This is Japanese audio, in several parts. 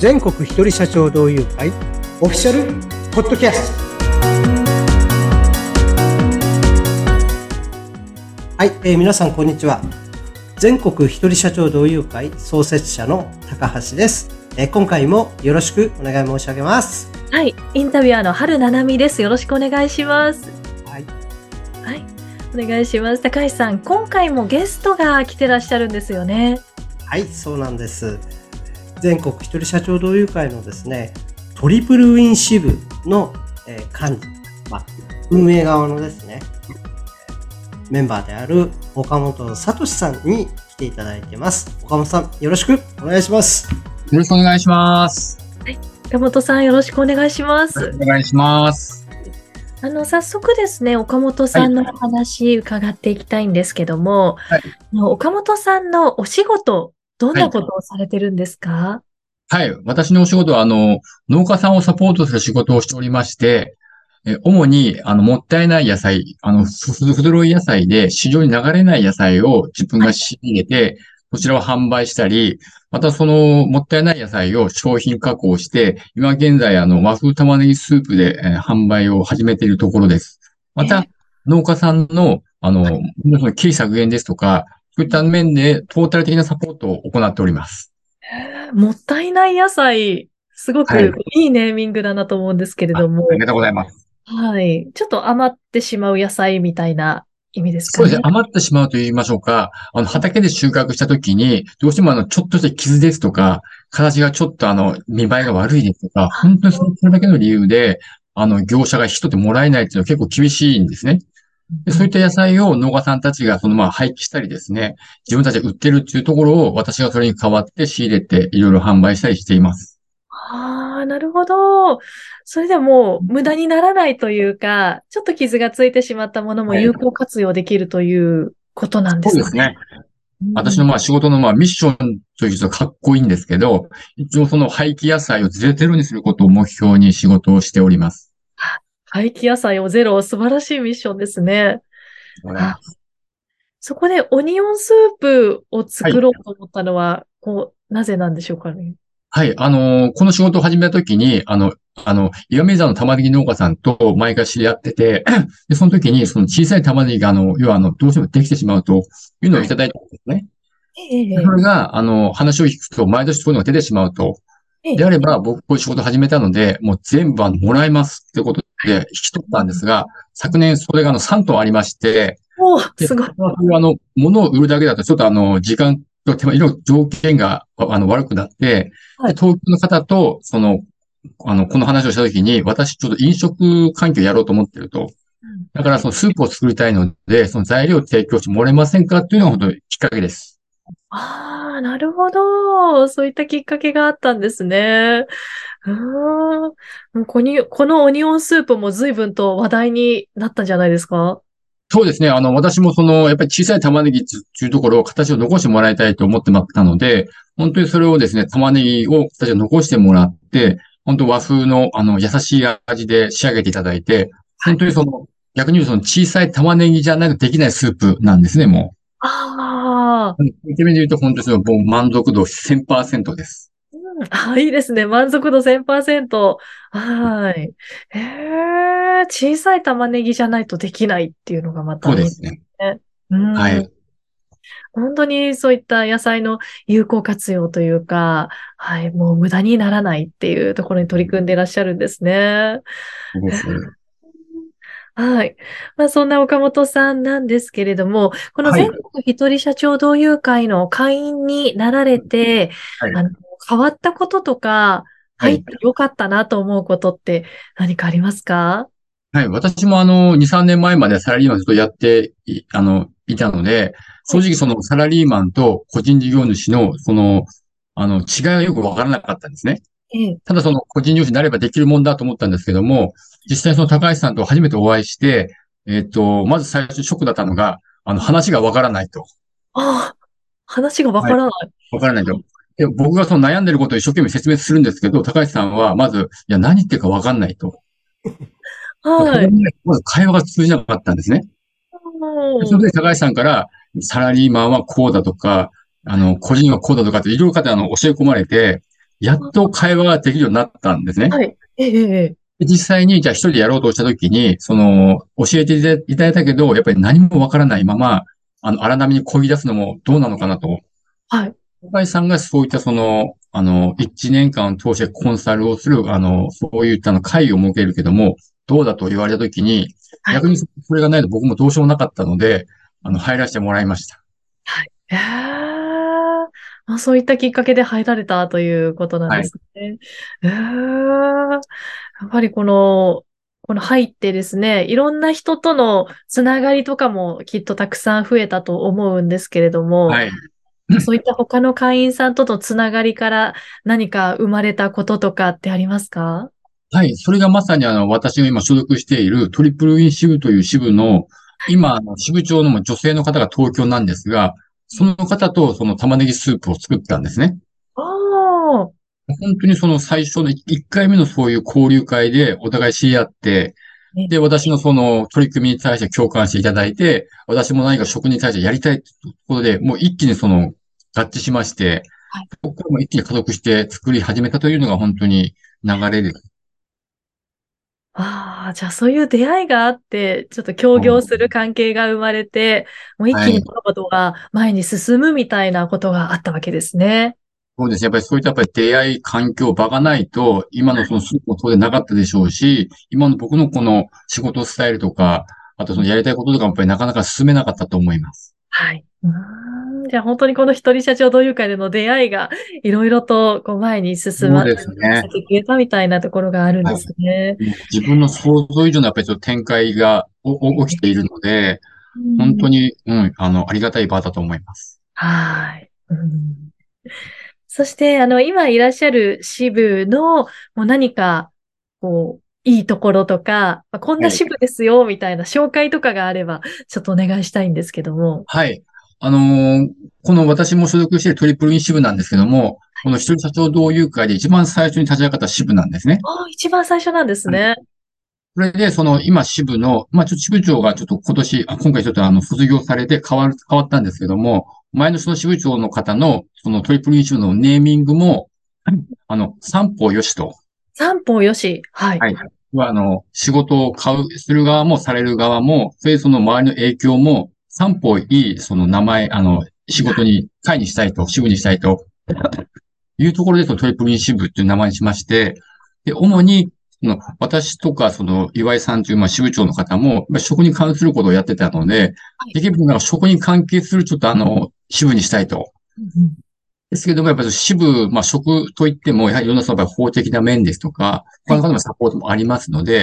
全国一人社長同友会オフィシャルポッドキャストはい、えー皆さんこんにちは全国一人社長同友会創設者の高橋です、えー今回もよろしくお願い申し上げますはい、インタビュアーの春七海です。よろしくお願いします。はい、はい、お願いします。高橋さん、今回もゲストが来てらっしゃるんですよね。はい、そうなんです全国一人社長同友会のですねトリプルウィン支部の、えー幹事、まあ、運営側のですねメンバーである岡本聡さんに来ていただいてます岡本さんよろしくお願いしますよろしくお願いします。岡本さん、よろしくお願いします。お願いします。あの、早速ですね、岡本さんのお話伺っていきたいんですけども、はいあの岡本さんのお仕事、どんなことをされてるんですか、はい。私のお仕事は、あの、農家さんをサポートする仕事をしておりまして、え主に、あの、もったいない野菜、あの、ふふ不揃い野菜で市場に流れない野菜を自分が仕入れて、こちらを販売したり、またそのもったいない野菜を商品加工して、今現在、あの、和風玉ねぎスープで、えー販売を始めているところです。また、農家さんの、あの経費削減ですとか、そういった面でトータル的なサポートを行っております。もったいない野菜、すごくはいいいネーミングだなと思うんですけれども、ありがとうございます。はい。ちょっと余ってしまう野菜みたいな意味ですかねそうですね。。余ってしまうと言いましょうか。あの、畑で収穫したときに、どうしてもあの、ちょっとした傷ですとか、形がちょっとあの、見栄えが悪いですとか、本当にそれだけの理由で、あの、業者が引き取ってもらえないっていうのは結構厳しいんですね。でそういった野菜を農家さんたちがそのまあ廃棄したりですね、自分たちで売ってるっていうところを私がそれに代わって仕入れていろいろ販売したりしています。ああ、なるほど。それでも無駄にならないというか、ちょっと傷がついてしまったものもはい有効活用できるということなんですかね。ね。私のまあ仕事のまあミッションというとかっこいいんですけど、一応その廃棄野菜をゼロにすることを目標に仕事をしております。廃棄野菜をゼロ、素晴らしいミッションですね。あそこでオニオンスープを作ろうと思ったのは、こう、なぜなんでしょうかね？はい、あのーこの仕事を始めたときに、あの、あの、岩見沢の玉ねぎ農家さんと毎回知り合ってて、で、その時にその小さい玉ねぎが、あの、要はあの、どうしてもできてしまうというのをいただいたんですね。ええそれが、あの、話を聞くと、毎年そういうのが出てしまうと。ええであれば、僕、こういう仕事を始めたので、もう全部あのもらいますってことで引き取ったんですが、昨年それがあの3トンありまして、おすごい。あの、物を売るだけだと、ちょっとあの、時間と手間、いろいろ条件が、あの、悪くなって、はいで東京の方と、その、あの、この話をしたときに、私ちょっと飲食環境やろうと思ってると。だからそのスープを作りたいので、その材料を提供してもらえませんかっていうのが本当にきっかけです。ああ、なるほど。そういったきっかけがあったんですね。うーん。こにこのオニオンスープも随分と話題になったんじゃないですか？そうですね。あの、私もその、やっぱり小さい玉ねぎっていうところを形を残してもらいたいと思ってまったので、本当にそれをですね、玉ねぎを形を残してもらって、本当和風の、あの、優しい味で仕上げていただいて、本当にその、逆に言うとその小さい玉ねぎじゃないとできないスープなんですね、もう。そういう意味で言うと本当にもう満足度1000%です。うんあ、いいですね。満足度1000%。はい。へえ、小さい玉ねぎじゃないとできないっていうのがまたいいそうですね。うんはい。本当にそういった野菜の有効活用というか、はい、もう無駄にならないっていうところに取り組んでいらっしゃるんですね。そうです。はい。まあ、そんな岡本さんなんですけれども、このはい。全国一人社長同友会の会員になられて、はい。あの、変わったこととか、はい。入ってよかったなと思うことって何かありますか？はい。私もあの、2、3年前までサラリーマンずっとやってい、あの、いたので、正直そのサラリーマンと個人事業主の、その、あの、違いがよくわからなかったんですね。ええ。ただその個人事業主になればできるもんだと思ったんですけども、実際その高橋さんと初めてお会いして、えっと、まず最初ショックだったのが、あの、話がわからないと。ああ、話がわからない。わからないと。で僕がその悩んでることを一生懸命説明するんですけど、高橋さんはまず、いや、何言ってるかわかんないと。はい。まず会話が通じなかったんですね。うんそれで高橋さんから、サラリーマンはこうだとか、あの、個人はこうだとかっていろいろ方あの教え込まれて、やっと会話ができるようになったんですね。はい。ええ実際に、じゃあ一人でやろうとしたときに、その、教えていただいたけど、やっぱり何もわからないまま、あの、荒波に漕ぎ出すのもどうなのかなと。はい。岡井さんがそういったその、あの、一年間を通してコンサルをする、あの、そういったの会を設けるけども、どうだと言われたときに、はい逆にそれがないと僕もどうしようもなかったので、あの、入らせてもらいました。ええまあ、そういったきっかけで入られたということなんですね。ええやっぱりこの、この入ってですね、いろんな人とのつながりとかもきっとたくさん増えたと思うんですけれども、はい。そういった他の会員さんとのつながりから何か生まれたこととかってありますか？はい。それがまさにあの、私が今所属しているトリプルウィン支部という支部の、今、支部長の女性の方が東京なんですが、その方とその玉ねぎスープを作ったんですね。ああ、本当にその最初の1回目のそういう交流会でお互い知り合ってね、で、私のその取り組みに対して共感していただいて、私も何か職に対してやりたいということで、もう一気にその合致しましてはい、ここからも一気に加速して作り始めたというのが本当に流れです。ああ、じゃあそういう出会いがあって、ちょっと協業する関係が生まれて、もう一気に物事が前に進むみたいなことがあったわけですね。そうですね。やっぱりそういったやっぱり出会い、環境、場がないと、今のそのスープも当然なかったでしょうし、今の僕のこの仕事スタイルとか、あとそのやりたいこととかもやっぱりなかなか進めなかったと思います。はい。うーんじゃあ本当にこの一人社長同友会での出会いがいろいろとこう前に進まそうですね先消えたみたいなところがあるんですね。自分の想像以上のやっぱりちょっと展開が起きているので、本当に。に、うん、あの、ありがたい場だと思います。はい。うんそして、あの、今いらっしゃる支部の、もう何か、こう、いいところとか、まあこんな支部ですよ、みたいな紹介とかがあれば、ちょっとお願いしたいんですけども。はい。あのーこの私も所属しているトリプルイン支部なんですけども、この一人社長同友会で一番最初に立ち上がった支部なんですね。ああ、一番最初なんですね。それで、その今支部の、まあちょっと支部長がちょっと今年、あ今回ちょっとあの卒業されて変わる、変わったんですけども、前のその支部長の方の、そのトリプルイン支部のネーミングも、あの、三方よしと。三方よし。はい。はい。は、あの、仕事を買う、する側もされる側も、それでその周りの影響も、三方いい、その名前、あの、仕事に、会にしたいと、支部にしたいと、いうところで、そのトリプルイン支部っていう名前にしまして、で、主に、その私とか、その、岩井さんという、まあ、支部長の方も、まあ、職に関することをやってたので、できれば、職に関係する、ちょっとあの、支部にしたいと。うんですけども、やっぱり支部、まあ、職といっても、やはりいろんなその法的な面ですとか、他の方のサポートもありますので、や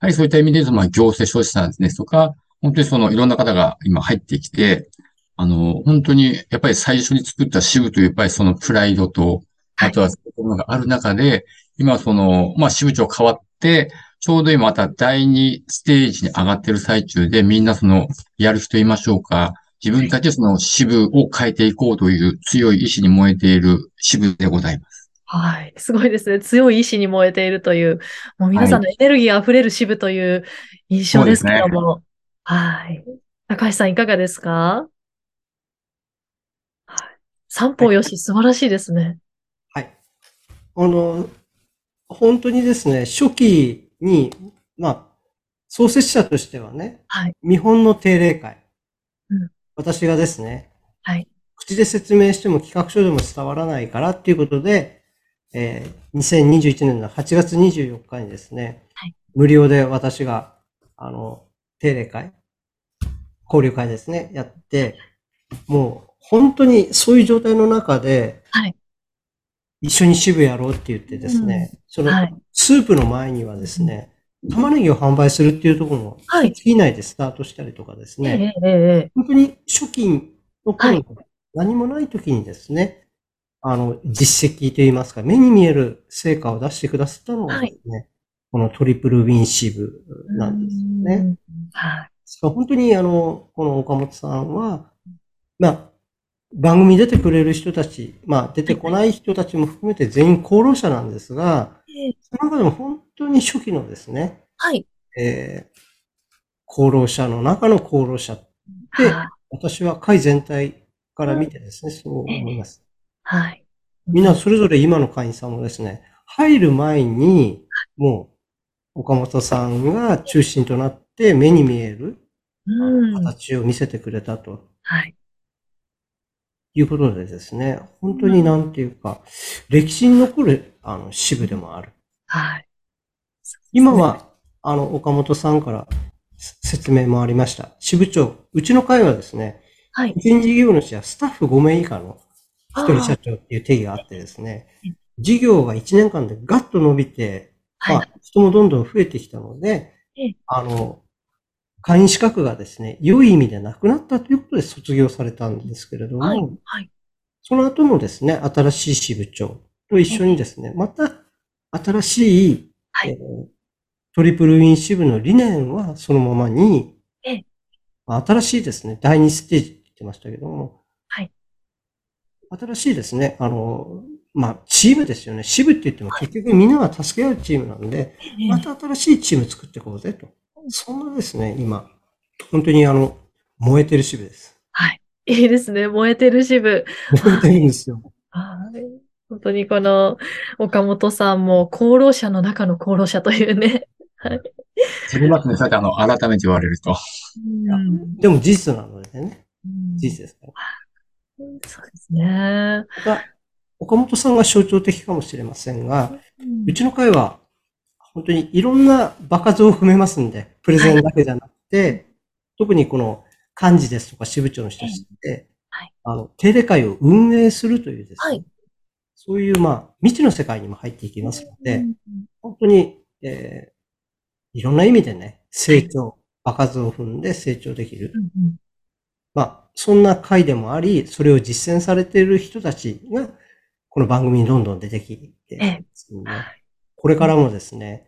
はりそういった意味でまあ、行政書士さんですとか、本当にそのいろんな方が今入ってきて、あの、本当に、やっぱり最初に作った支部という、やっぱりそのプライドと、はいあとはそういうものがある中で、今その、まあ、支部長変わって、ちょうど今また第2ステージに上がってる最中で、みんなその、やる人言いましょうか、自分たちでその支部を変えていこうという強い意志に燃えている支部でございます。はい。すごいですね。強い意志に燃えているという、もう皆さんのエネルギー溢れる支部という印象ですけども。はい。高橋さんいかがですか？はい。三方よし、素晴らしいですね。はい。あの、本当にですね、初期に、まあ、創設者としてはね、はい。見本の定例会。うん私がですね、はい。口で説明しても企画書でも伝わらないからっていうことで、えー2021年の8月24日にですね、はい無料で私が、あの、定例会、交流会ですね、やって、もう本当にそういう状態の中で、はい。一緒に支部やろうって言ってですね、そのはい。スープの前にはですね、玉ねぎを販売するっていうところも、はい月以内でスタートしたりとかですえね、えええええ本当に初期の頃、はい何もない時にですね、あの、実績といいますか、目に見える成果を出してくださったのがですね、このトリプルウィン支部なんですよね。うんはい。本当にあの、この岡本さんは、まあ、番組に出てくれる人たち、まあ出てこない人たちも含めて全員功労者なんですが、ええその中でも本当に初期のですね、はい。えー、功労者の中の功労者ではい。私は会全体から見てですね、そう思います。はい。みんなそれぞれ今の会員さんもですね、入る前に、もう、岡本さんが中心となって目に見えるうん。形を見せてくれたとはい。いうことでですね、本当になんていうか、歴史に残る、あの、支部でもある。はい。今は、あの、岡本さんから説明もありました。支部長、うちの会はですね、はい。個人事業主やスタッフ5名以下の一人社長っていう定義があってですねうん、事業が1年間でガッと伸びて、まはい。あ、人もどんどん増えてきたのでええ、あの、会員資格がですね、良い意味でなくなったということで卒業されたんですけれども、はい。はい。その後のですね、新しい支部長と一緒にですね、また新しい、はいえートリプルウィン支部の理念はそのままに、え新しいですね、第2ステージって言ってましたけども、はい新しいですね、あの、まあ、チームですよね。支部って言っても結局みんなが助け合うチームなんで、また新しいチーム作っていこうぜと。そんなですね、今、本当にあの、燃えてる支部です。はい。いいですね。燃えてる支部。燃えてるんですよ。はい。本当にこの岡本さんも功労者の中の功労者というね。はい。知りますね。そうやってあの、改めて言われると。うんでも事実なのでね、事実ですから。そうですね。岡本さんが象徴的かもしれませんが、うんうちの会は、本当にいろんな場数を踏めますんで、プレゼンだけじゃなくて、特にこの幹事ですとか支部長の人たちって、はい。あの、定例会を運営するというですね、はい。そういう、まあ、未知の世界にも入っていきますので、うん本当に、えーいろんな意味でね、成長、場数を踏んで成長できる。うんうん。まあ、そんな会でもあり、それを実践されている人たちが、この番組にどんどん出てきてね、はいこれからもですね、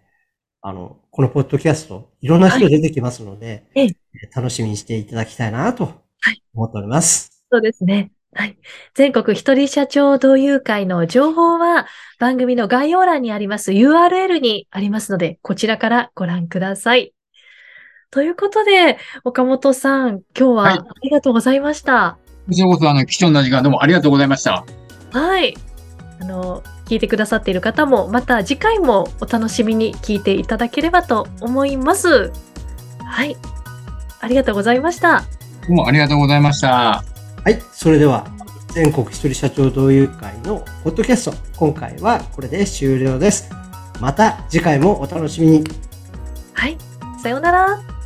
あの、このポッドキャスト、いろんな人出てきますので、ええ楽しみにしていただきたいなとはい思っております。そうですね。はい。全国一人社長同友会の情報は番組の概要欄にあります URL にありますので、こちらからご覧ください。ということで、岡本さん、今日ははいありがとうございました。こちらこそあの、貴重な時間どうもありがとうございました。はい。あの、聞いてくださっている方も、また次回もお楽しみに聞いていただければと思います。はい。ありがとうございました。どうもありがとうございました。はい、それでは、全国一人社長同友会のポッドキャスト、今回はこれで終了です。また次回もお楽しみに。はい。さようなら。